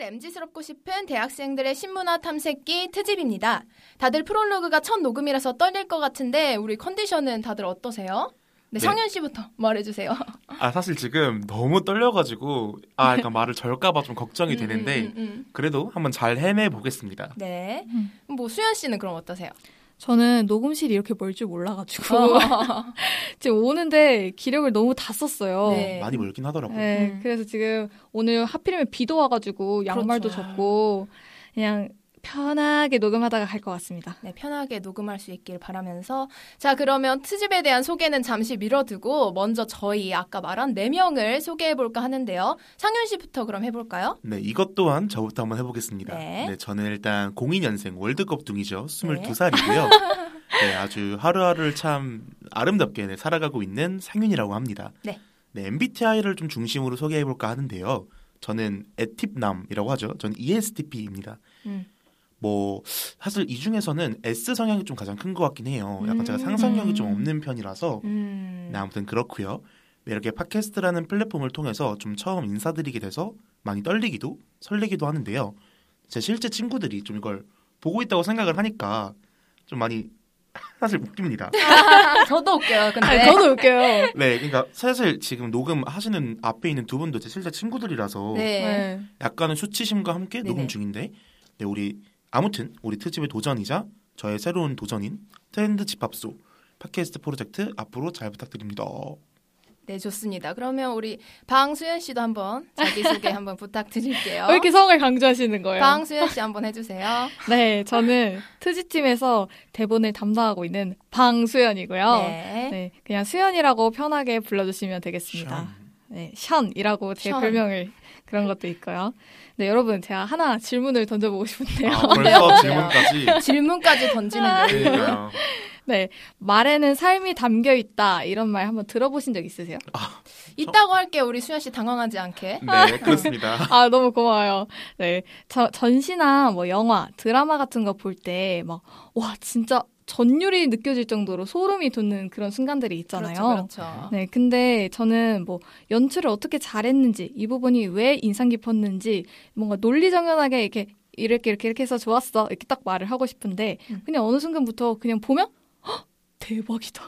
정말 MZ스럽고 싶은 대학생들의 신문화 탐색기 트집입니다. 다들 프롤로그가 첫 녹음이라서 떨릴 것 같은데 우리 컨디션은 다들 어떠세요? 네, 네. 성현 씨부터 말해주세요. 아 사실 지금 너무 떨려가지고 아 약간 말을 절까봐 좀 걱정이 되는데 음, 음, 음. 그래도 한번 잘 헤매 보겠습니다. 네. 음. 뭐 수현 씨는 그럼 어떠세요? 저는 녹음실이 이렇게 멀 줄 몰라가지고 어. 지금 오는데 기력을 너무 다 썼어요. 네. 많이 멀긴 하더라고요. 네, 음. 그래서 지금 오늘 하필이면 비도 와가지고 양말도 그렇죠. 젖고 그냥 편하게 녹음하다가 갈 것 같습니다. 네, 편하게 녹음할 수 있길 바라면서 자 그러면 트집에 대한 소개는 잠시 미뤄두고 먼저 저희 아까 말한 네 명을 소개해 볼까 하는데요. 상현 씨부터 그럼 해 볼까요? 네, 이것 또한 저부터 한번 해 보겠습니다. 네. 네, 저는 일단 02년생 월드컵 둥이죠. 22살이고요. 네, 아주 하루하루를 참 아름답게 네, 살아가고 있는 상윤이라고 합니다. 네. 네, MBTI를 좀 중심으로 소개해 볼까 하는데요. 저는 에팁남이라고 하죠. 저는 ESTP입니다. 음. 뭐 사실 이 중에서는 S 성향이 좀 가장 큰 것 같긴 해요. 약간 제가 음. 상상력이 좀 없는 편이라서 음. 네, 아무튼 그렇고요. 네, 이렇게 팟캐스트라는 플랫폼을 통해서 좀 처음 인사드리게 돼서 많이 떨리기도 설레기도 하는데요. 제 실제 친구들이 좀 이걸 보고 있다고 생각을 하니까 좀 많이 사실 웃깁니다. 저도 웃겨요. 근데 아니, 저도 웃겨요. 네, 그러니까 사실 지금 녹음 하시는 앞에 있는 두 분도 제 실제 친구들이라서 네. 네. 약간은 수치심과 함께 네네. 녹음 중인데 네, 우리 아무튼 우리 특집의 도전이자 저의 새로운 도전인 트렌드 집합소 팟캐스트 프로젝트 앞으로 잘 부탁드립니다. 네, 좋습니다. 그러면 우리 방수현 씨도 한번 자기 소개 한번 부탁드릴게요. 왜 이렇게 성을 강조하시는 거예요? 방수현 씨 한번 해주세요. 네, 저는 트지 팀에서 대본을 담당하고 있는 방수연이고요. 네. 네, 그냥 수연이라고 편하게 불러주시면 되겠습니다. 네, 션이라고 제 션. 별명을 그런 것도 있고요. 네, 여러분 제가 하나 질문을 던져보고 싶은데요. 아, 벌써 질문까지. 질문까지 던지는. 그러니까요. 네, 말에는 삶이 담겨 있다 이런 말 한번 들어보신 적 있으세요? 있다고 할게요. 우리 수현 씨 당황하지 않게. 네, 그렇습니다. 아, 너무 고마워요. 네. 저, 전시나 뭐 영화, 드라마 같은 거 볼 때 막, 와, 진짜 전율이 느껴질 정도로 소름이 돋는 그런 순간들이 있잖아요. 그렇죠, 그렇죠. 네, 근데 저는 뭐 연출을 어떻게 잘했는지, 이 부분이 왜 인상 깊었는지, 뭔가 논리정연하게 이렇게 이렇게 이렇게 이렇게 해서 좋았어. 이렇게 딱 말을 하고 싶은데, 음. 그냥 어느 순간부터 그냥 보면, 헉, 대박이다.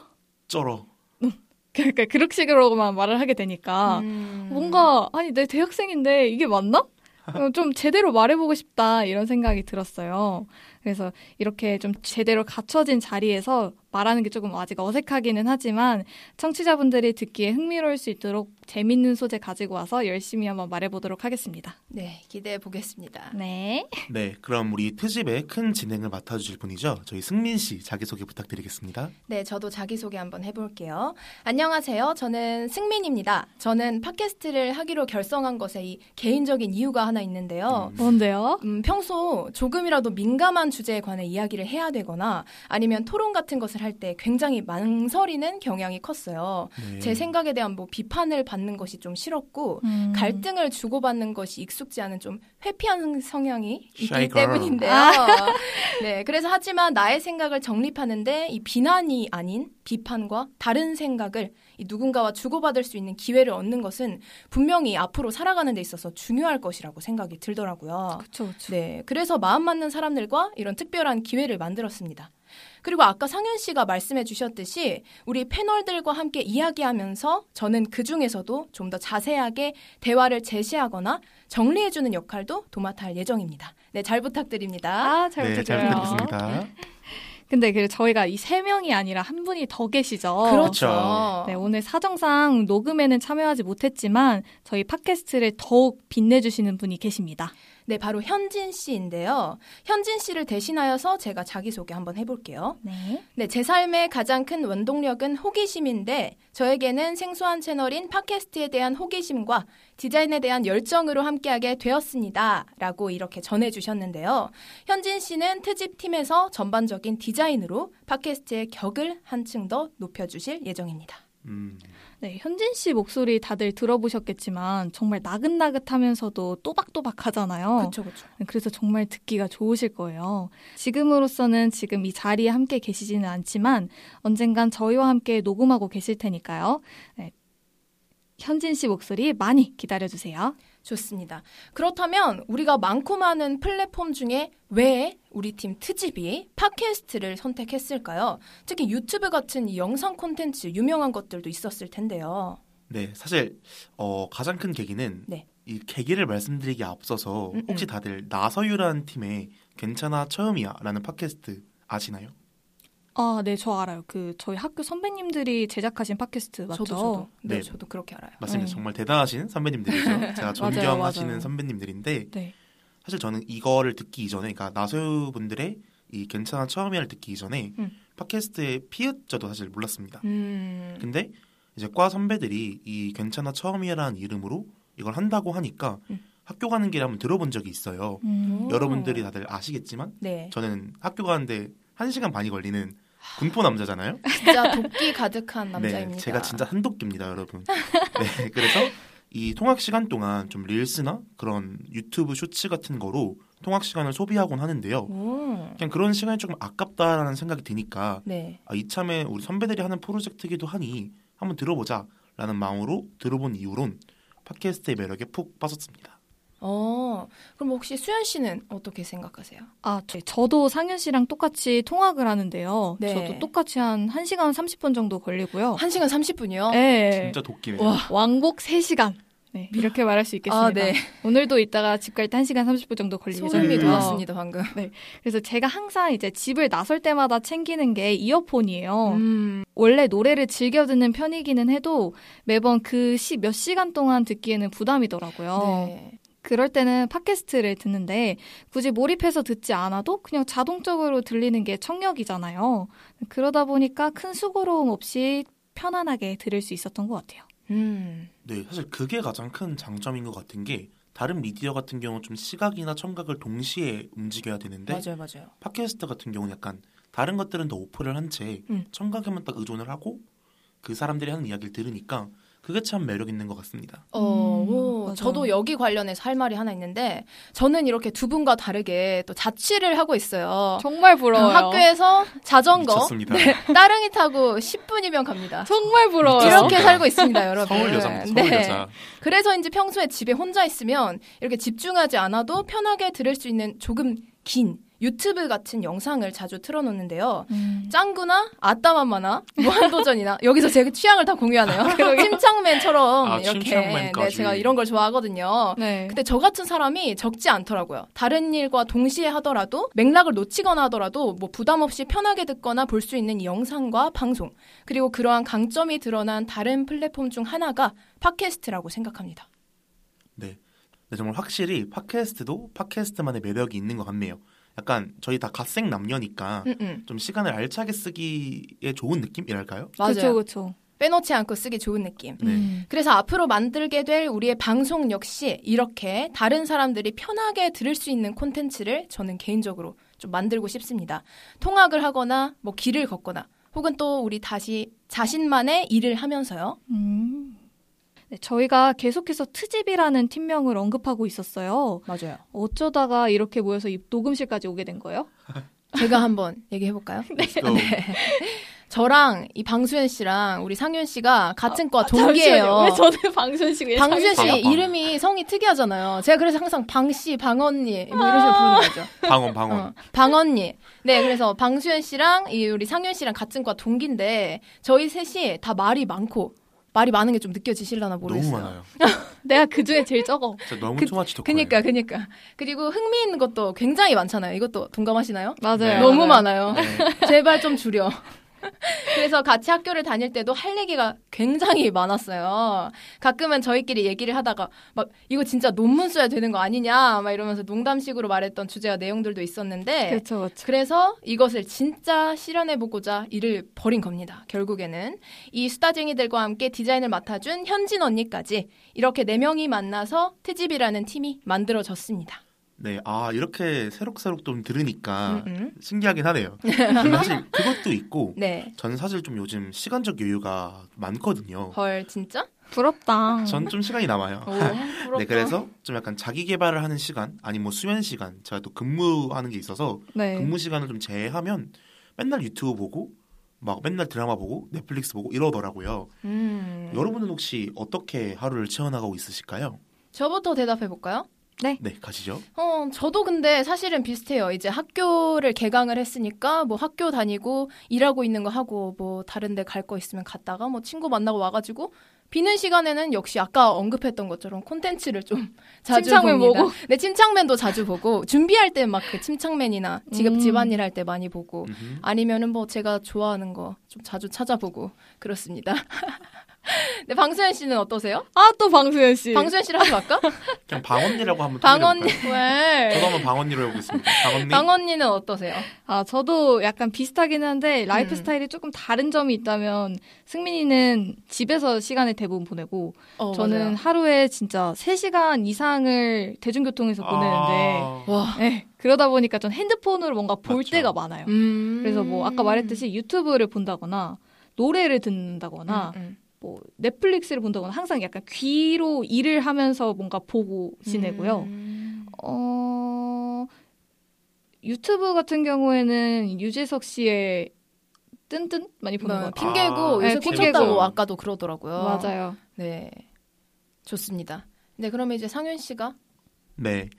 쩔어. 그러니까 그런 식으로만 말을 하게 되니까, 음. 뭔가 아니 내 대학생인데 이게 맞나? 어, 좀 제대로 말해보고 싶다 이런 생각이 들었어요. 그래서 이렇게 좀 제대로 갖춰진 자리에서 말하는 게 조금 아직 어색하기는 하지만 청취자분들이 듣기에 흥미로울 수 있도록 재밌는 소재 가지고 와서 열심히 한번 말해보도록 하겠습니다. 네, 기대해 보겠습니다. 네. 네, 그럼 우리 트집의 큰 진행을 맡아주실 분이죠. 저희 승민 씨 자기소개 부탁드리겠습니다. 네, 저도 자기소개 한번 해볼게요. 안녕하세요. 저는 승민입니다. 저는 팟캐스트를 하기로 결성한 것에 이 개인적인 이유가 하나 있는데요. 음. 뭔데요? 음, 평소 조금이라도 민감한 주제에 관해 이야기를 해야 되거나 아니면 토론 같은 것을 할 때 굉장히 망설이는 경향이 컸어요. 네. 제 생각에 대한 뭐 비판을 받는 것이 좀 싫었고 음. 갈등을 주고받는 것이 익숙지 않은 좀 회피하는 성향이 있기. 때문인데요. 네, 그래서 하지만 나의 생각을 정립하는데 이 비난이 아닌 비판과 다른 생각을 이 누군가와 주고받을 수 있는 기회를 얻는 것은 분명히 앞으로 살아가는 데 있어서 중요할 것이라고 생각이 들더라고요. 그쵸, 그쵸. 네, 그래서 마음 맞는 사람들과 이런 특별한 기회를 만들었습니다. 그리고 아까 상윤 씨가 말씀해 주셨듯이 우리 패널들과 함께 이야기하면서 저는 그 중에서도 좀 더 자세하게 대화를 제시하거나 정리해 주는 역할도 도맡아 할 예정입니다. 네, 잘 부탁드립니다. 아, 잘 네, 잘 부탁드려요. 부탁드리겠습니다. 근데 그 저희가 이 세 명이 아니라 한 분이 더 계시죠. 그렇죠. 네, 오늘 사정상 녹음에는 참여하지 못했지만 저희 팟캐스트를 더욱 빛내주시는 분이 계십니다. 네, 바로 현진 씨인데요. 현진 씨를 대신하여서 제가 자기소개 한번 해볼게요. 네. 네, 제 삶의 가장 큰 원동력은 호기심인데 저에게는 생소한 채널인 팟캐스트에 대한 호기심과 디자인에 대한 열정으로 함께하게 되었습니다. 라고 이렇게 전해주셨는데요. 현진 씨는 트집 팀에서 전반적인 디자인으로 팟캐스트의 격을 한층 더 높여주실 예정입니다. 음, 네, 현진 씨 목소리 다들 들어보셨겠지만 정말 나긋나긋하면서도 또박또박 하잖아요. 그렇죠, 그렇죠. 네, 그래서 정말 듣기가 좋으실 거예요. 지금으로서는 지금 이 자리에 함께 계시지는 않지만 언젠간 저희와 함께 녹음하고 계실 테니까요. 네, 현진 씨 목소리 많이 기다려주세요. 좋습니다. 그렇다면 우리가 많고 많은 플랫폼 중에 왜 우리 팀 트집이 팟캐스트를 선택했을까요? 특히 유튜브 같은 이 영상 콘텐츠 유명한 것들도 있었을 텐데요. 네, 사실 어, 가장 큰 계기는 네. 이 계기를 말씀드리기 앞서서 음, 혹시 음. 다들 나서유라는 팀의 괜찮아 처음이야라는 팟캐스트 아시나요? 아, 네, 저 알아요. 그 저희 학교 선배님들이 제작하신 팟캐스트 맞죠? 저도 저도 네, 네. 저도 그렇게 알아요. 맞습니다. 네. 정말 대단하신 선배님들이죠. 제가 존경하시는 맞아요. 선배님들인데 네. 사실 저는 이거를 듣기 이전에 그러니까 나서유 분들의 이 괜찮아 처음이야를 듣기 이전에 음. 팟캐스트의 피읍자도 사실 몰랐습니다. 음. 근데 이제 과 선배들이 이 괜찮아 처음이야라는 이름으로 이걸 한다고 하니까 음. 학교 가는 길에 한번 들어본 적이 있어요. 음. 오. 여러분들이 다들 아시겠지만 네. 저는 학교 가는데 한 시간 반이 걸리는 군포 남자잖아요. 진짜 도끼 가득한 남자입니다. 네, 제가 진짜 한독기입니다, 여러분. 네, 그래서 이 통학 시간 동안 좀 릴스나 그런 유튜브 쇼츠 같은 거로 통학 시간을 소비하곤 하는데요. 오. 그냥 그런 시간이 조금 아깝다라는 생각이 드니까 네. 아, 이참에 우리 선배들이 하는 프로젝트기도 하니 한번 들어보자라는 마음으로 들어본 이후론 팟캐스트의 매력에 푹 빠졌습니다. 어, 그럼 혹시 수현 씨는 어떻게 생각하세요? 아, 네, 저도 상현 씨랑 똑같이 통학을 하는데요. 네. 저도 똑같이 한 1시간 30분 정도 걸리고요. 1시간 30분이요? 네. 진짜 도끼네요. 와. 왕복 3시간. 네, 이렇게 말할 수 있겠습니다. 아, 네. 오늘도 이따가 집 갈 때 1시간 30분 정도 걸릴 소름이. 돋았습니다, 방금. 그래서 제가 항상 이제 집을 나설 때마다 챙기는 게 이어폰이에요. 음, 원래 노래를 즐겨 듣는 편이기는 해도 매번 그 시 몇 시간 동안 듣기에는 부담이더라고요. 네. 그럴 때는 팟캐스트를 듣는데 굳이 몰입해서 듣지 않아도 그냥 자동적으로 들리는 게 청력이잖아요. 그러다 보니까 큰 수고로움 없이 편안하게 들을 수 있었던 것 같아요. 음, 네, 사실 그게 가장 큰 장점인 것 같은 게 다른 미디어 같은 경우는 좀 시각이나 청각을 동시에 움직여야 되는데 맞아요, 맞아요. 팟캐스트 같은 경우는 약간 다른 것들은 더 오프를 한채 음. 청각에만 딱 의존을 하고 그 사람들이 하는 이야기를 들으니까 그게 참 매력 있는 것 같습니다. 어, 음, 오. 저도 여기 관련해서 할 말이 하나 있는데, 저는 이렇게 두 분과 다르게 또 자취를 하고 있어요. 정말 부러워요. 학교에서 자전거, 미쳤습니다. 따릉이 타고 10분이면 갑니다. 정말 부러워요. 이렇게 살고 있습니다, 여러분. 서울 여자입니다. 서울 네. 여자. 그래서인지 평소에 집에 혼자 있으면 이렇게 집중하지 않아도 편하게 들을 수 있는 조금 긴 유튜브 같은 영상을 자주 틀어놓는데요. 음. 짱구나 아따맘마나 무한도전이나 여기서 제 취향을 다 공유하네요. 침착맨처럼 아, 이렇게 침착맨까지. 네, 제가 이런 걸 좋아하거든요. 네. 근데 저 같은 사람이 적지 않더라고요. 다른 일과 동시에 하더라도 맥락을 놓치거나 하더라도 뭐 부담 없이 편하게 듣거나 볼 수 있는 이 영상과 방송 그리고 그러한 강점이 드러난 다른 플랫폼 중 하나가 팟캐스트라고 생각합니다. 네. 네, 정말 확실히 팟캐스트도 팟캐스트만의 매력이 있는 것 같네요. 약간 저희 다 갓생 남녀니까 음, 음. 좀 시간을 알차게 쓰기에 좋은 느낌이랄까요? 맞아요. 그렇죠, 그렇죠. 빼놓지 않고 쓰기 좋은 느낌. 네. 음. 그래서 앞으로 만들게 될 우리의 방송 역시 이렇게 다른 사람들이 편하게 들을 수 있는 콘텐츠를 저는 개인적으로 좀 만들고 싶습니다. 통학을 하거나 뭐 길을 걷거나 혹은 또 우리 다시 자신만의 일을 하면서요. 음. 네, 저희가 계속해서 트집이라는 팀명을 언급하고 있었어요. 맞아요. 어쩌다가 이렇게 모여서 이 녹음실까지 오게 된 거예요? 제가 한번 얘기해 볼까요? Let's go. 저랑 이 방수현 씨랑 우리 상윤 씨가 같은 과 아, 동기예요. 잠시만요. 왜 저는 방수현 씨 방아, 방아. 이름이 성이 특이하잖아요. 제가 그래서 항상 방 씨, 방 언니 뭐 이런 식으로 부르는 거죠. 방언 방언. 어, 방 언니. 네, 그래서 방수현 씨랑 이 우리 상윤 씨랑 같은 과 동기인데 저희 셋이 다 말이 많고 말이 많은 게 좀 느껴지실려나 모르겠어요. 너무 많아요. 내가 그 중에 제일 적어. 진짜 너무 그- 투마치 덕 그니까, 그니까. 그리고 흥미있는 것도 굉장히 많잖아요. 이것도 동감하시나요? 맞아요. 네. 너무. 많아요. 네. 제발 좀 줄여. 그래서 같이 학교를 다닐 때도 할 얘기가 굉장히 많았어요. 가끔은 저희끼리 얘기를 하다가 막 이거 진짜 논문 써야 되는 거 아니냐 막 이러면서 농담식으로 말했던 주제와 내용들도 있었는데 그렇죠, 그렇죠. 그래서 이것을 진짜 실현해 보고자 일을 벌인 겁니다. 결국에는 이 수다쟁이들과 함께 디자인을 맡아준 현진 언니까지 이렇게 네 명이 만나서 트집이라는 팀이 만들어졌습니다. 네, 아 이렇게 새록새록 좀 들으니까 음, 음. 신기하긴 하네요. 사실 그것도 있고 네. 저는 사실 좀 요즘 시간적 여유가 많거든요. 헐 진짜? 부럽다. 전 좀 시간이 남아요. 오, 부럽다. 네, 그래서 좀 약간 자기 개발을 하는 시간, 아니 뭐 수면 시간, 제가 또 근무하는 게 있어서 네. 근무 시간을 좀 제외하면 맨날 유튜브 보고 막 맨날 드라마 보고 넷플릭스 보고 이러더라고요. 음. 여러분은 혹시 어떻게 하루를 채워나가고 있으실까요? 저부터 대답해 볼까요? 네, 가시죠. 어, 저도 근데 사실은 비슷해요. 이제 학교를 개강을 했으니까 뭐 학교 다니고 일하고 있는 거 하고 뭐 다른 데 갈 거 있으면 갔다가 뭐 친구 만나고 와 가지고 비는 시간에는 역시 아까 언급했던 것처럼 콘텐츠를 좀 자주 침착맨 봅니다. 보고. 네, 침착맨도 자주 보고 준비할 때 막 그 침착맨이나 지금 음. 집안일 할 때 많이 보고 음흠. 아니면은 뭐 제가 좋아하는 거 좀 자주 찾아보고 그렇습니다. 네, 방수현 씨는 어떠세요? 아, 또 방수현 씨. 방수현 씨를 하지 말까? 그냥 방언니라고 한번 방언니? 왜? 저도 한번 방언니로 해보겠습니다. 방언니. 방언니는 어떠세요? 아, 저도 약간 비슷하긴 한데 라이프 음. 스타일이 조금 다른 점이 있다면 승민이는 집에서 시간을 대부분 보내고 어, 저는 맞아요. 하루에 진짜 3시간 이상을 대중교통에서 보내는데 아, 와. 네, 그러다 보니까 전 핸드폰으로 뭔가 볼 맞죠. 때가 많아요. 음. 그래서 뭐 아까 말했듯이 유튜브를 본다거나 노래를 듣는다거나 음, 음. 뭐 넷플릭스를 본다거나 항상 약간 귀로 일을 하면서 뭔가 보고 지내고요. 음. 어, 유튜브 같은 경우에는 유재석 씨의 뜬뜬 많이 보는 뭐, 것 같아요. 핑계고 아, 요새 네, 꽂혔다고 핑계고. 아까도 그러더라고요. 맞아요. 네, 좋습니다. 네, 그러면 이제 상윤 씨가 네.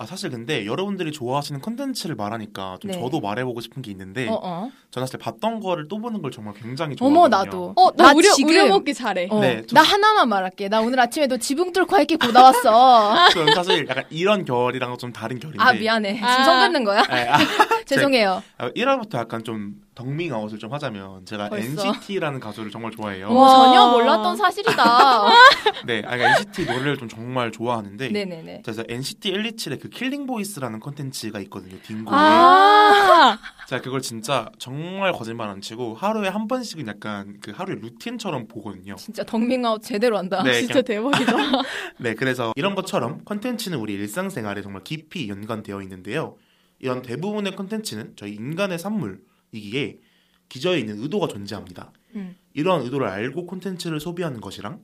아 사실 근데 여러분들이 좋아하시는 컨텐츠를 말하니까 좀 네. 저도 말해보고 싶은 게 있는데 어, 어. 저는 사실 봤던 거를 또 보는 걸 정말 굉장히 좋아하거든요. 어머 나도. 어, 나, 나 우려, 지금- 우려 먹기 잘해. 어, 네, 저- 나 하나만 말할게. 나 오늘 아침에도 지붕 뚫고 하이킥 보다 왔어. 저는 사실 약간 이런 결이랑 좀 다른 결인데 아 미안해. 지금 아. 선 긋는 거야? 네, 아, 죄송해요. 1화부터 약간 좀 덕밍 아웃을 좀 하자면 제가 벌써? NCT라는 가수를 정말 좋아해요. 와. 전혀 몰랐던 사실이다. 네, 아니, 그러니까 NCT 노래를 좀 정말 좋아하는데 네네네. 그래서 NCT 127의 그 Killing Voice라는 컨텐츠가 있거든요. 딩고에. 아, 제가 그걸 진짜 정말 거짓말 안 치고 하루에 한 번씩은 약간 그 하루의 루틴처럼 보거든요. 진짜 덕밍 아웃 제대로 한다. 네, 진짜 대박이다. 네, 그래서 이런 것처럼 컨텐츠는 우리 일상생활에 정말 깊이 연관되어 있는데요. 이런 대부분의 컨텐츠는 저희 인간의 산물 이기에 기저에 있는 의도가 존재합니다. 음. 이러한 의도를 알고 콘텐츠를 소비하는 것이랑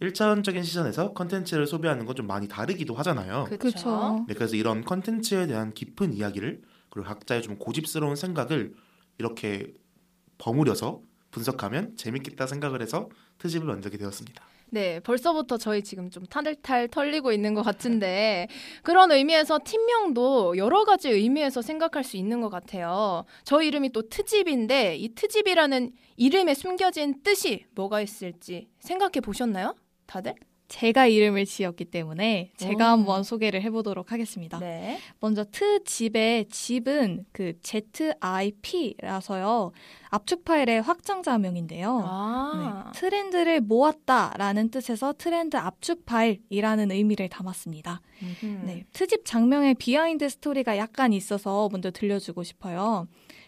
일차원적인 시선에서 컨텐츠를 소비하는 건 좀 많이 다르기도 하잖아요. 그렇죠. 네, 그래서 이런 컨텐츠에 대한 깊은 이야기를 그리고 각자의 좀 고집스러운 생각을 이렇게 버무려서 분석하면 재밌겠다 생각을 해서 트집을 만들게 되었습니다. 네, 벌써부터 저희 지금 좀 탈탈 털리고 있는 것 같은데 그런 의미에서 팀명도 여러 가지 의미에서 생각할 수 있는 것 같아요. 저희 이름이 또 트집인데 이 트집이라는 이름에 숨겨진 뜻이 뭐가 있을지 생각해 보셨나요? 다들? 제가 이름을 지었기 때문에 제가 오. 한번 소개를 해보도록 하겠습니다. 네. 먼저 트 집의 집은 그 ZIP라서요. 압축 파일의 확장자명인데요. 아. 네, 트렌드를 모았다라는 뜻에서 트렌드 압축 파일이라는 의미를 담았습니다. 음흠. 네, 트집 작명의 behind story가 약간 있어서 먼저 들려주고 싶어요.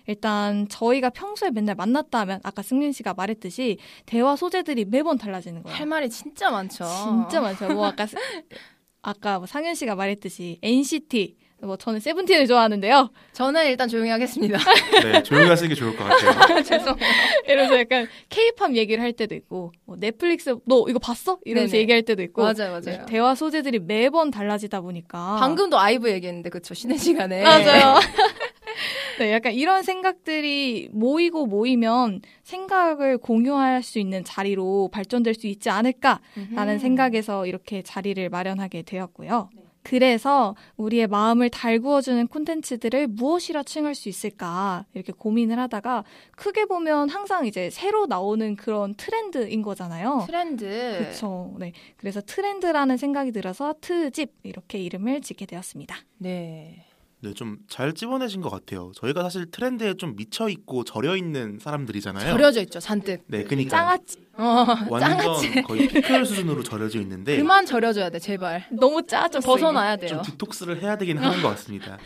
일단 저희가 평소에 맨날 만났다 하면 아까 승민 씨가 말했듯이 대화 소재들이 매번 달라지는 거예요. 할 말이 진짜 많죠. 진짜 많죠. 뭐 아까 스- 아까 뭐 상현 씨가 말했듯이 NCT 뭐 저는 세븐틴을 좋아하는데요. 저는 일단 조용히 하겠습니다. 네, 조용히 하시는 게 좋을 것 같아요. 죄송해요. 이러면서 약간 K-팝 얘기를 할 때도 있고 뭐 넷플릭스 너 이거 봤어? 이러면서 네네. 얘기할 때도 있고 맞아요, 맞아요. 네, 대화 소재들이 매번 달라지다 보니까 방금도 아이브 얘기했는데 그쵸 쉬는 시간에 맞아요. 네, 약간 이런 생각들이 모이고 모이면 생각을 공유할 수 있는 자리로 발전될 수 있지 않을까라는 음흠. 생각에서 이렇게 자리를 마련하게 되었고요. 그래서 우리의 마음을 달구어주는 콘텐츠들을 무엇이라 칭할 수 있을까 이렇게 고민을 하다가 크게 보면 항상 이제 새로 나오는 그런 트렌드인 거잖아요. 트렌드. 그렇죠. 네. 그래서 트렌드라는 생각이 들어서 트집 이렇게 이름을 짓게 되었습니다. 네. 네, 좀 잘 집어내신 것 같아요. 저희가 사실 트렌드에 좀 미쳐 있고 절여 있는 사람들이잖아요. 절여져 있죠 잔뜩. 네, 그러니까 짱아찌 어, 완전 짱아찌. 거의 피클 수준으로 절여져 있는데 그만 절여줘야 돼 제발. 너무 짜죠. 좀 벗어나야 돼요. 좀 디톡스를 해야 되긴 하는 것 같습니다.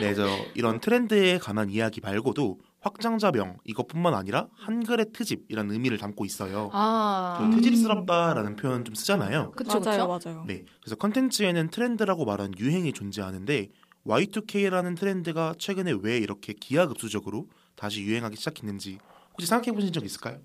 네, 저 이런 트렌드에 관한 이야기 말고도 확장자명 이것뿐만 아니라 한글의 트집이라는 의미를 담고 있어요. 아, 저 트집스럽다라는 표현 좀 쓰잖아요. 그쵸 맞아요, 그쵸. 맞아요. 네, 그래서 컨텐츠에는 트렌드라고 말하는 유행이 존재하는데 Y2K라는 트렌드가 최근에 왜 이렇게 기하급수적으로 다시 유행하기 시작했는지 혹시 생각해 보신 적 있을까요?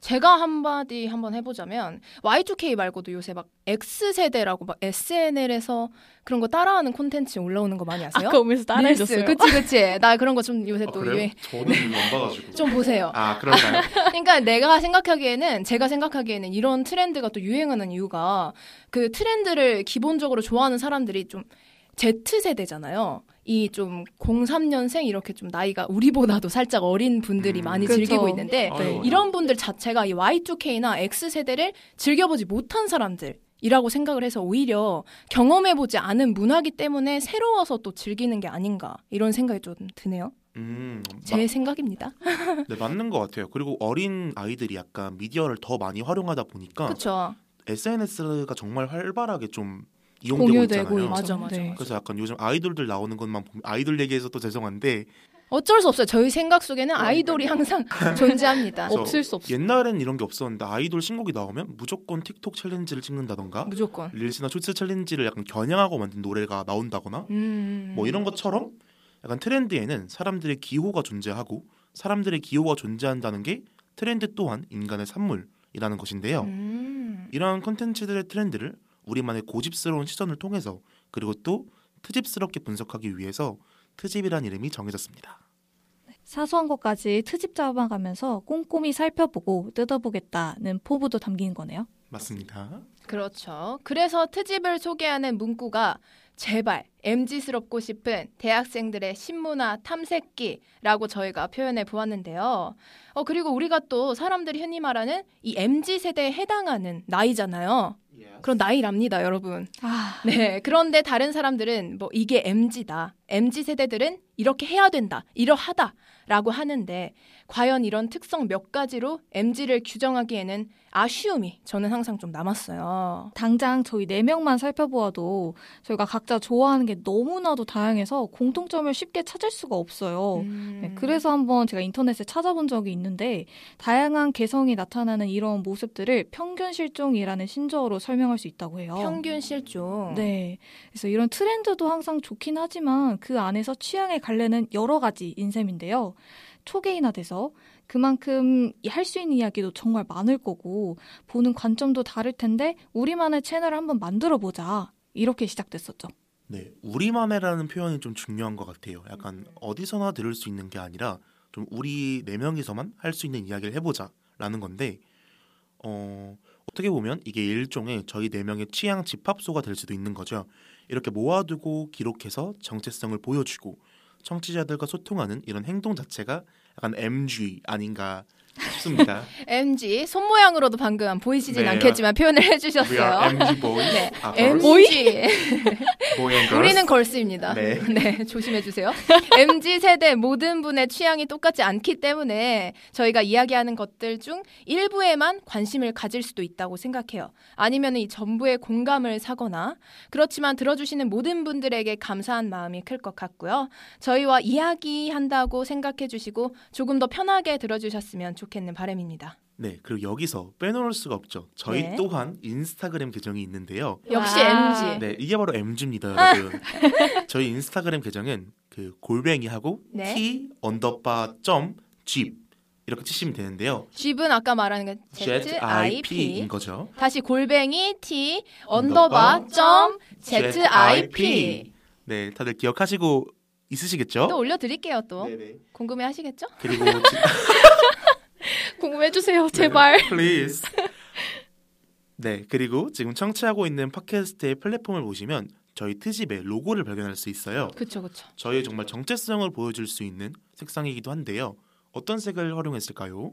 제가 한마디 한번 해보자면 Y2K 말고도 요새 막 X세대라고 막 SNL에서 그런 거 따라하는 콘텐츠 올라오는 거 많이 아세요? 아까 오면서 따라해줬어요. 그치 그치. 나 그런 거 좀 요새 아, 또 그래요? 유행. 저는 안 봐가지고. 좀 보세요. 아 그런가요? 그러니까 내가 생각하기에는 제가 생각하기에는 이런 트렌드가 또 유행하는 이유가 그 트렌드를 기본적으로 좋아하는 사람들이 좀 Z 세대잖아요. 이 좀 03년생 이렇게 좀 나이가 우리보다도 살짝 어린 분들이 음. 많이 그렇죠. 즐기고 있는데 아유. 이런 분들 자체가 이 Y2K나 X 세대를 즐겨보지 못한 사람들 이라고 생각을 해서 오히려 경험해보지 않은 문화기 때문에 새로워서 또 즐기는 게 아닌가 이런 생각이 좀 드네요. 음, 제 생각입니다. 마- 네, 맞는 것 같아요. 그리고 어린 아이들이 약간 미디어를 더 많이 활용하다 보니까 그렇죠. SNS가 정말 활발하게 좀 이용되고 공유되고 있잖아요. 맞아, 맞아, 네. 맞아. 그래서 약간 요즘 아이돌들 나오는 것만 보면 아이돌 얘기해서 또 죄송한데 어쩔 수 없어요. 저희 생각 속에는 아이돌이 항상 존재합니다. 없을 수 없어. 옛날엔 이런 게 없었는데 아이돌 신곡이 나오면 무조건 틱톡 챌린지를 찍는다던가 무조건. 릴스나 쇼츠 챌린지를 약간 겨냥하고 만든 노래가 나온다거나 음. 뭐 이런 것처럼 약간 트렌드에는 사람들의 기호가 존재하고 사람들의 기호가 존재한다는 게 트렌드 또한 인간의 산물이라는 것인데요. 음. 이러한 컨텐츠들의 트렌드를 우리만의 고집스러운 시선을 통해서 그리고 또 트집스럽게 분석하기 위해서 트집이란 이름이 정해졌습니다. 사소한 것까지 트집 잡아가면서 꼼꼼히 살펴보고 뜯어보겠다는 포부도 담긴 거네요. 맞습니다. 그렇죠. 그래서 트집을 소개하는 문구가 제발 MZ스럽고 싶은 대학생들의 신문화 탐색기라고 저희가 표현해 보았는데요. 어 그리고 우리가 또 사람들이 흔히 말하는 이 MZ 세대에 해당하는 나이잖아요. 그런 나이랍니다, 여러분. 아, 네. 그런데 다른 사람들은 뭐 이게 MZ다. MZ 세대들은 이렇게 해야 된다. 이러하다 라고 하는데 과연 이런 특성 몇 가지로 MZ를 규정하기에는 아쉬움이 저는 항상 좀 남았어요. 당장 저희 네 명만 살펴보아도 저희가 각자 좋아하는 게 너무나도 다양해서 공통점을 쉽게 찾을 수가 없어요. 음. 네, 그래서 한번 제가 인터넷에 찾아본 적이 있는데 다양한 개성이 나타나는 이런 모습들을 평균 실종이라는 신조어로 설명할 수 있다고 해요. 평균 실종. 네. 그래서 이런 트렌드도 항상 좋긴 하지만 그 안에서 취향의 갈래는 여러 가지 인 셈인데요. 초계인화 돼서 그만큼 할 수 있는 이야기도 정말 많을 거고 보는 관점도 다를 텐데 우리만의 채널을 한번 만들어 보자. 이렇게 시작됐었죠. 네, 우리만의라는 표현이 좀 중요한 것 같아요. 약간 어디서나 들을 수 있는 게 아니라 좀 우리 네 명이서만 할 수 있는 이야기를 해보자라는 건데 어, 어떻게 보면 이게 일종의 저희 네 명의 취향 집합소가 될 수도 있는 거죠. 이렇게 모아두고 기록해서 정체성을 보여주고 청취자들과 소통하는 이런 행동 자체가 약간 MG 아닌가 싶습니다. MG 손 모양으로도 방금 보이시진 네. 않겠지만 표현을 We are 해주셨어요. MG. 네, 아, girls? MG boy and girls. 우리는 걸스입니다. 네. 네, 조심해 주세요. MZ 세대 모든 분의 취향이 똑같지 않기 때문에 저희가 이야기하는 것들 중 일부에만 관심을 가질 수도 있다고 생각해요. 아니면 이 전부에 공감을 사거나 그렇지만 들어주시는 모든 분들에게 감사한 마음이 클 것 같고요. 저희와 이야기한다고 생각해 주시고 조금 더 편하게 들어주셨으면 좋겠 는 바람입니다. 네, 그리고 여기서 빼놓을 수가 없죠. 저희 네. 또한 인스타그램 계정이 있는데요. 역시 와. MZ. 네, 이게 바로 MZ입니다, 여러분. 저희 인스타그램 계정은 그 골뱅이 하고 네. t underbar 점 ZIP 이렇게 치시면 되는데요. G은 아까 말하는 게 ZIP인 ZIP. 거죠. 다시 골뱅이 T underbar 점 ZIP. 네, 다들 기억하시고 있으시겠죠? 또 올려드릴게요 또 네네. 궁금해 하시겠죠? 그리고 지- 궁금해 주세요. 제발. 네, please. 네, 그리고 지금 청취하고 있는 팟캐스트의 플랫폼을 보시면 저희 트집의 로고를 발견할 수 있어요. 그쵸 그쵸 저희의 정말 정체성을 보여줄 수 있는 색상이기도 한데요. 어떤 색을 활용했을까요?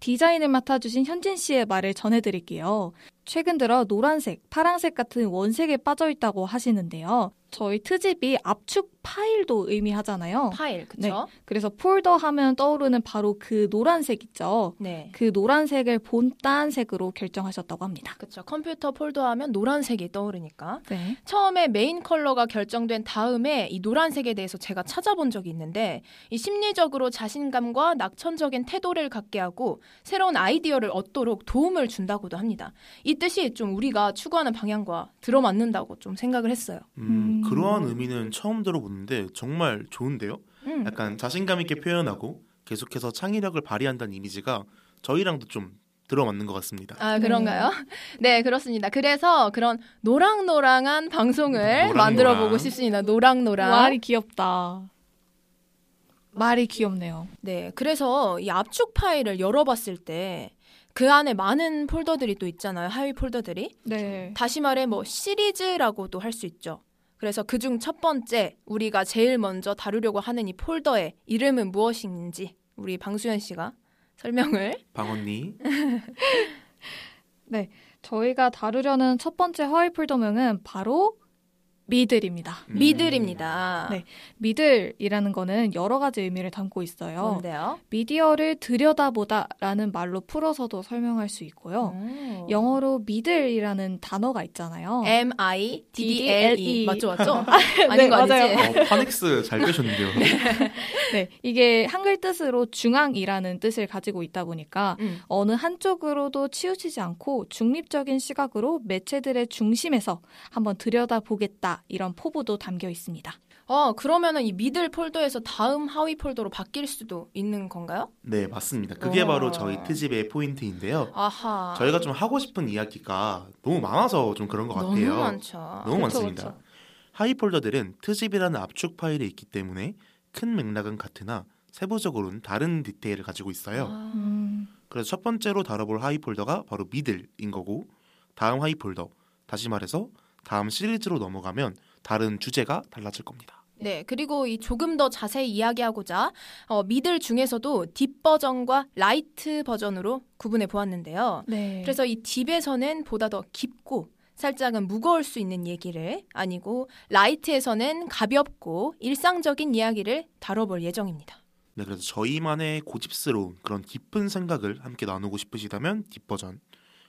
디자인을 맡아주신 현진 씨의 말을 전해드릴게요. 최근 들어 노란색, 파란색 같은 원색에 빠져 있다고 하시는데요. 저희 트집이 압축 파일도 의미하잖아요. 파일 그쵸? 그래서 폴더 하면 떠오르는 바로 그 노란색 있죠. 네. 그 노란색을 본딴색으로 결정하셨다고 합니다. 그쵸 컴퓨터 폴더 하면 노란색이 떠오르니까 네. 처음에 메인 컬러가 결정된 다음에 이 노란색에 대해서 제가 찾아본 적이 있는데 이 심리적으로 자신감과 낙천적인 태도를 갖게 하고 새로운 아이디어를 얻도록 도움을 준다고도 합니다. 이 뜻이 좀 우리가 추구하는 방향과 들어맞는다고 좀 생각을 했어요. 음, 음. 그러한 의미는 처음 들어보는데 정말 좋은데요. 음. 약간 자신감 있게 표현하고 계속해서 창의력을 발휘한다는 이미지가 저희랑도 좀 들어맞는 것 같습니다. 아, 그런가요? 네, 그렇습니다. 그래서 그런 노랑노랑한 방송을 노랑노랑. 만들어 보고 싶습니다. 노랑노랑. 말이 귀엽다. 말이 귀엽네요. 네, 그래서 이 압축 파일을 열어봤을 때 그 안에 많은 폴더들이 또 있잖아요. 하위 폴더들이. 네. 다시 말해 뭐 시리즈라고도 할 수 있죠. 그래서 그중 첫 번째 우리가 제일 먼저 다루려고 하는 이 폴더의 이름은 무엇인지 우리 방수현 씨가 설명을. 방언니. 저희가 다루려는 첫 번째 하위 폴더명은 바로 미들입니다. 음. 미들입니다. 네. 미들이라는 거는 여러 가지 의미를 담고 있어요. 뭔데요? 미디어를 들여다보다라는 말로 풀어서도 설명할 수 있고요. 오. 영어로 middle이라는 단어가 있잖아요. M I D D L E. 맞죠, 맞죠? 네, 아닌 거 아니지? 맞아요. 어, 파닉스 잘 빼셨는데요. 네, 이게 한글 뜻으로 중앙이라는 뜻을 가지고 있다 보니까 음. 어느 한쪽으로도 치우치지 않고 중립적인 시각으로 매체들의 중심에서 한번 들여다보겠다 이런 포부도 담겨 있습니다. 어, 그러면은 이 미들 폴더에서 다음 하위 폴더로 바뀔 수도 있는 건가요? 네, 맞습니다. 그게 어. 바로 저희 트집의 포인트인데요. 아하. 저희가 좀 하고 싶은 이야기가 너무 많아서 좀 그런 것 너무 같아요. 많죠. 너무 그쵸, 많습니다. 그쵸. 하위 폴더들은 트집이라는 압축 파일에 있기 때문에 큰 맥락은 같으나 세부적으로는 다른 디테일을 가지고 있어요. 아. 음, 그래서 첫 번째로 다뤄볼 하위 폴더가 바로 미들인 거고 다음 하위 폴더 다시 말해서 다음 시리즈로 넘어가면 다른 주제가 달라질 겁니다. 네, 그리고 이 조금 더 자세히 이야기하고자 어, 미들 중에서도 deep 버전과 light 버전으로 구분해 보았는데요. 네. 그래서 이 deep에서는 보다 더 깊고 살짝은 무거울 수 있는 얘기를 나누고 light에서는 가볍고 일상적인 이야기를 다뤄볼 예정입니다. 네, 그래서 저희만의 고집스러운 그런 깊은 생각을 함께 나누고 싶으시다면 deep 버전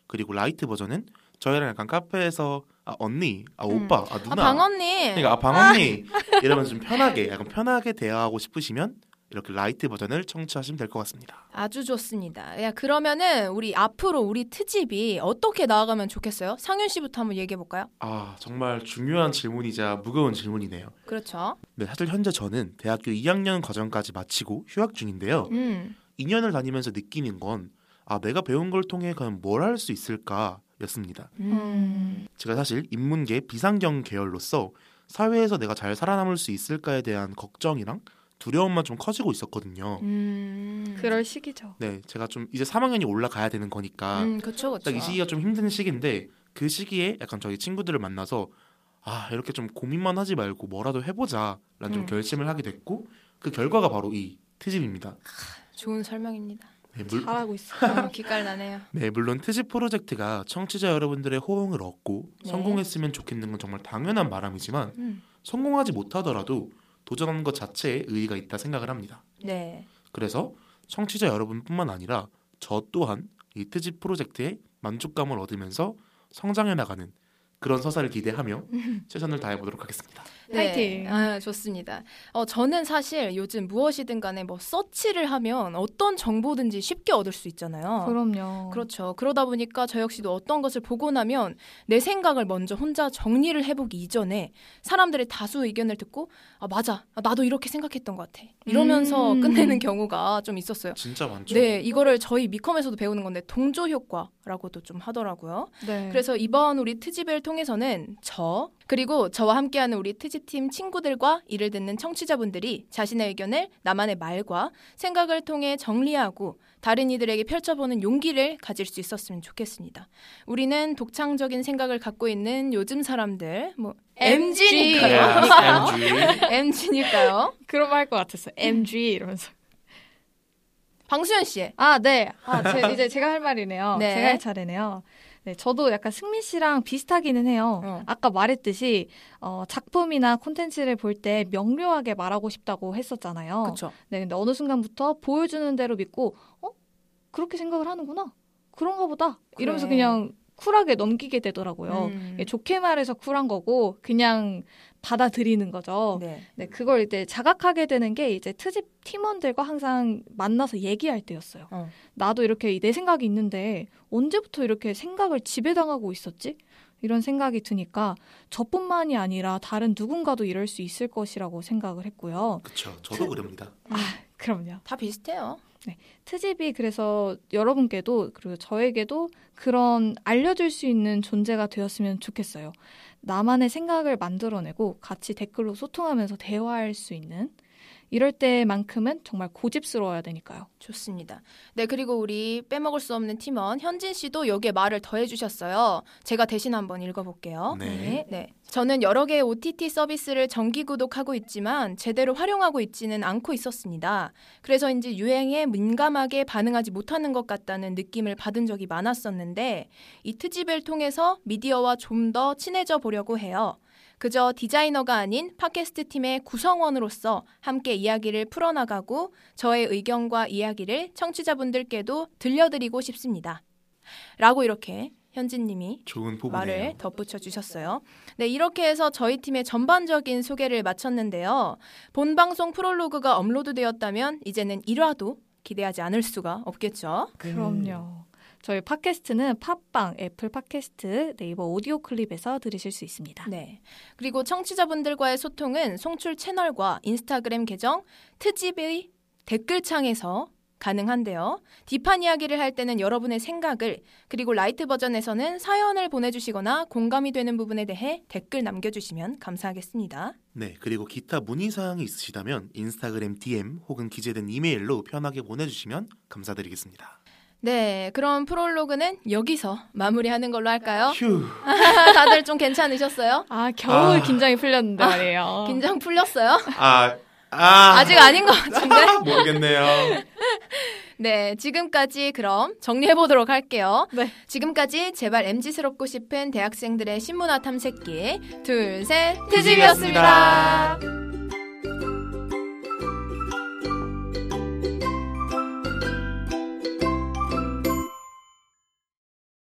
그리고 light 버전은 저희랑 약간 카페에서 아 언니, 아 음. 오빠, 아 누나, 아, 방 언니. 그러니까 아 방 언니 이러면서 좀 편하게 약간 편하게 대화하고 싶으시면 이렇게 light 버전을 청취하시면 될 것 같습니다. 아주 좋습니다. 야, 그러면은 우리 앞으로 우리 트집이 어떻게 나아가면 좋겠어요? 상윤 씨부터 한번 얘기해 볼까요? 아 정말 중요한 질문이자 무거운 질문이네요. 그렇죠. 네, 사실 현재 저는 대학교 2학년 과정까지 마치고 휴학 중인데요. 음. 2년을 다니면서 느끼는 건 아, 내가 배운 걸 통해 과연 뭘 할 수 있을까 였습니다. 음. 제가 사실 인문계 비상경 계열로서 사회에서 내가 잘 살아남을 수 있을까에 대한 걱정이랑 두려움만 좀 커지고 있었거든요. 음. 그럴 시기죠. 네, 제가 좀 이제 3학년이 올라가야 되는 거니까 음, 그렇죠, 그렇죠. 딱이 시기가 좀 힘든 시기인데 그 시기에 약간 저희 친구들을 만나서 아 이렇게 좀 고민만 하지 말고 뭐라도 해보자라는 좀 음. 결심을 하게 됐고 그 결과가 바로 이 트집입니다. 좋은 설명입니다. 네, 물, 잘하고 있어. 어, 기깔 나네요. 네, 물론 트집 프로젝트가 청취자 여러분들의 호응을 얻고 네. 성공했으면 좋겠는 건 정말 당연한 바람이지만 음. 성공하지 못하더라도 도전하는 것 자체에 의의가 있다 생각을 합니다. 네. 그래서 청취자 여러분뿐만 아니라 저 또한 이 트집 프로젝트에 만족감을 얻으면서 성장해 나가는 그런 서사를 기대하며 최선을 다해 보도록 하겠습니다. 파이팅. 아, 좋습니다. 어, 저는 사실 요즘 무엇이든 간에 뭐 서치를 하면 어떤 정보든지 쉽게 얻을 수 있잖아요. 그럼요. 그렇죠. 그러다 보니까 저 역시도 어떤 것을 보고 나면 내 생각을 먼저 혼자 정리를 해보기 이전에 사람들의 다수 의견을 듣고 아 맞아 아, 나도 이렇게 생각했던 것 같아 이러면서 음. 끝내는 경우가 좀 있었어요. 진짜 많죠. 네, 이거를 저희 미컴에서도 배우는 건데 동조 효과라고도 좀 하더라고요. 네. 그래서 이번 우리 트집을 통해서는 저 그리고 저와 함께하는 우리 트집팀 친구들과 이를 듣는 청취자분들이 자신의 의견을 나만의 말과 생각을 통해 정리하고 다른 이들에게 펼쳐보는 용기를 가질 수 있었으면 좋겠습니다. 우리는 독창적인 생각을 갖고 있는 요즘 사람들, 뭐 MG니까요. MG. MG니까요. 그런 말할것 같았어. MG 이러면서. 방수현 씨. 아, 네. 아, 제, 이제 제가 할 말이네요. 네. 제가 할 차례네요. 네, 저도 약간 승민 씨랑 비슷하기는 해요. 어. 아까 말했듯이 어, 작품이나 콘텐츠를 볼 때 명료하게 말하고 싶다고 했었잖아요. 그렇죠. 네, 근데 어느 순간부터 보여주는 대로 믿고 어? 그렇게 생각을 하는구나. 그런가 보다. 이러면서 그래. 그냥 쿨하게 넘기게 되더라고요. 음. 예, 좋게 말해서 쿨한 거고 그냥 받아들이는 거죠. 네. 네, 그걸 이제 자각하게 되는 게 이제 트집 팀원들과 항상 만나서 얘기할 때였어요. 어. 나도 이렇게 내 생각이 있는데 언제부터 이렇게 생각을 지배당하고 있었지? 이런 생각이 드니까 저뿐만이 아니라 다른 누군가도 이럴 수 있을 것이라고 생각을 했고요. 그렇죠. 저도 그럽니다. 아, 그럼요. 다 비슷해요. 트집이 그래서 여러분께도 그리고 저에게도 그런 알려줄 수 있는 존재가 되었으면 좋겠어요. 나만의 생각을 만들어내고 같이 댓글로 소통하면서 대화할 수 있는 이럴 때만큼은 정말 고집스러워야 되니까요. 좋습니다. 네, 그리고 우리 빼먹을 수 없는 팀원 현진 씨도 여기에 말을 더해 주셨어요. 제가 대신 한번 읽어 볼게요. 네. 네. 저는 여러 개의 OTT 서비스를 정기 구독하고 있지만 제대로 활용하고 있지는 않고 있었습니다. 그래서인지 유행에 민감하게 반응하지 못하는 것 같다는 느낌을 받은 적이 많았었는데 이 트집을 통해서 미디어와 좀 더 친해져 보려고 해요. 그저 디자이너가 아닌 팟캐스트 팀의 구성원으로서 함께 이야기를 풀어나가고 저의 의견과 이야기를 청취자분들께도 들려드리고 싶습니다. 라고 이렇게 현진님이. 말을 덧붙여 주셨어요. 네, 이렇게 해서 저희 팀의 전반적인 소개를 마쳤는데요. 본 방송 프롤로그가 업로드되었다면 이제는 1화도 기대하지 않을 수가 없겠죠. 그럼요. 저희 팟캐스트는 팟빵, 애플 팟캐스트, 네이버 오디오 클립에서 들으실 수 있습니다. 네. 그리고 청취자분들과의 소통은 송출 채널과 인스타그램 계정 트집의 댓글창에서 가능한데요. deep한 이야기를 할 때는 여러분의 생각을 그리고 light 버전에서는 사연을 보내주시거나 공감이 되는 부분에 대해 댓글 남겨주시면 감사하겠습니다. 네, 그리고 기타 문의 사항이 있으시다면 인스타그램 DM 혹은 기재된 이메일로 편하게 보내주시면 감사드리겠습니다. 네, 그럼 프롤로그는 여기서 마무리하는 걸로 할까요? 휴, 다들 좀 괜찮으셨어요? 아, 겨우 아. 긴장이 풀렸는데 말이에요. 긴장 풀렸어요? 아, 아, 아직 아닌 것 같은데? 모르겠네요. 네, 지금까지 그럼 정리해 보도록 할게요. 네. 지금까지 제발 MZ스럽고 싶은 대학생들의 신문화 탐색기 둘, 셋, 트집이었습니다. 트집이었습니다.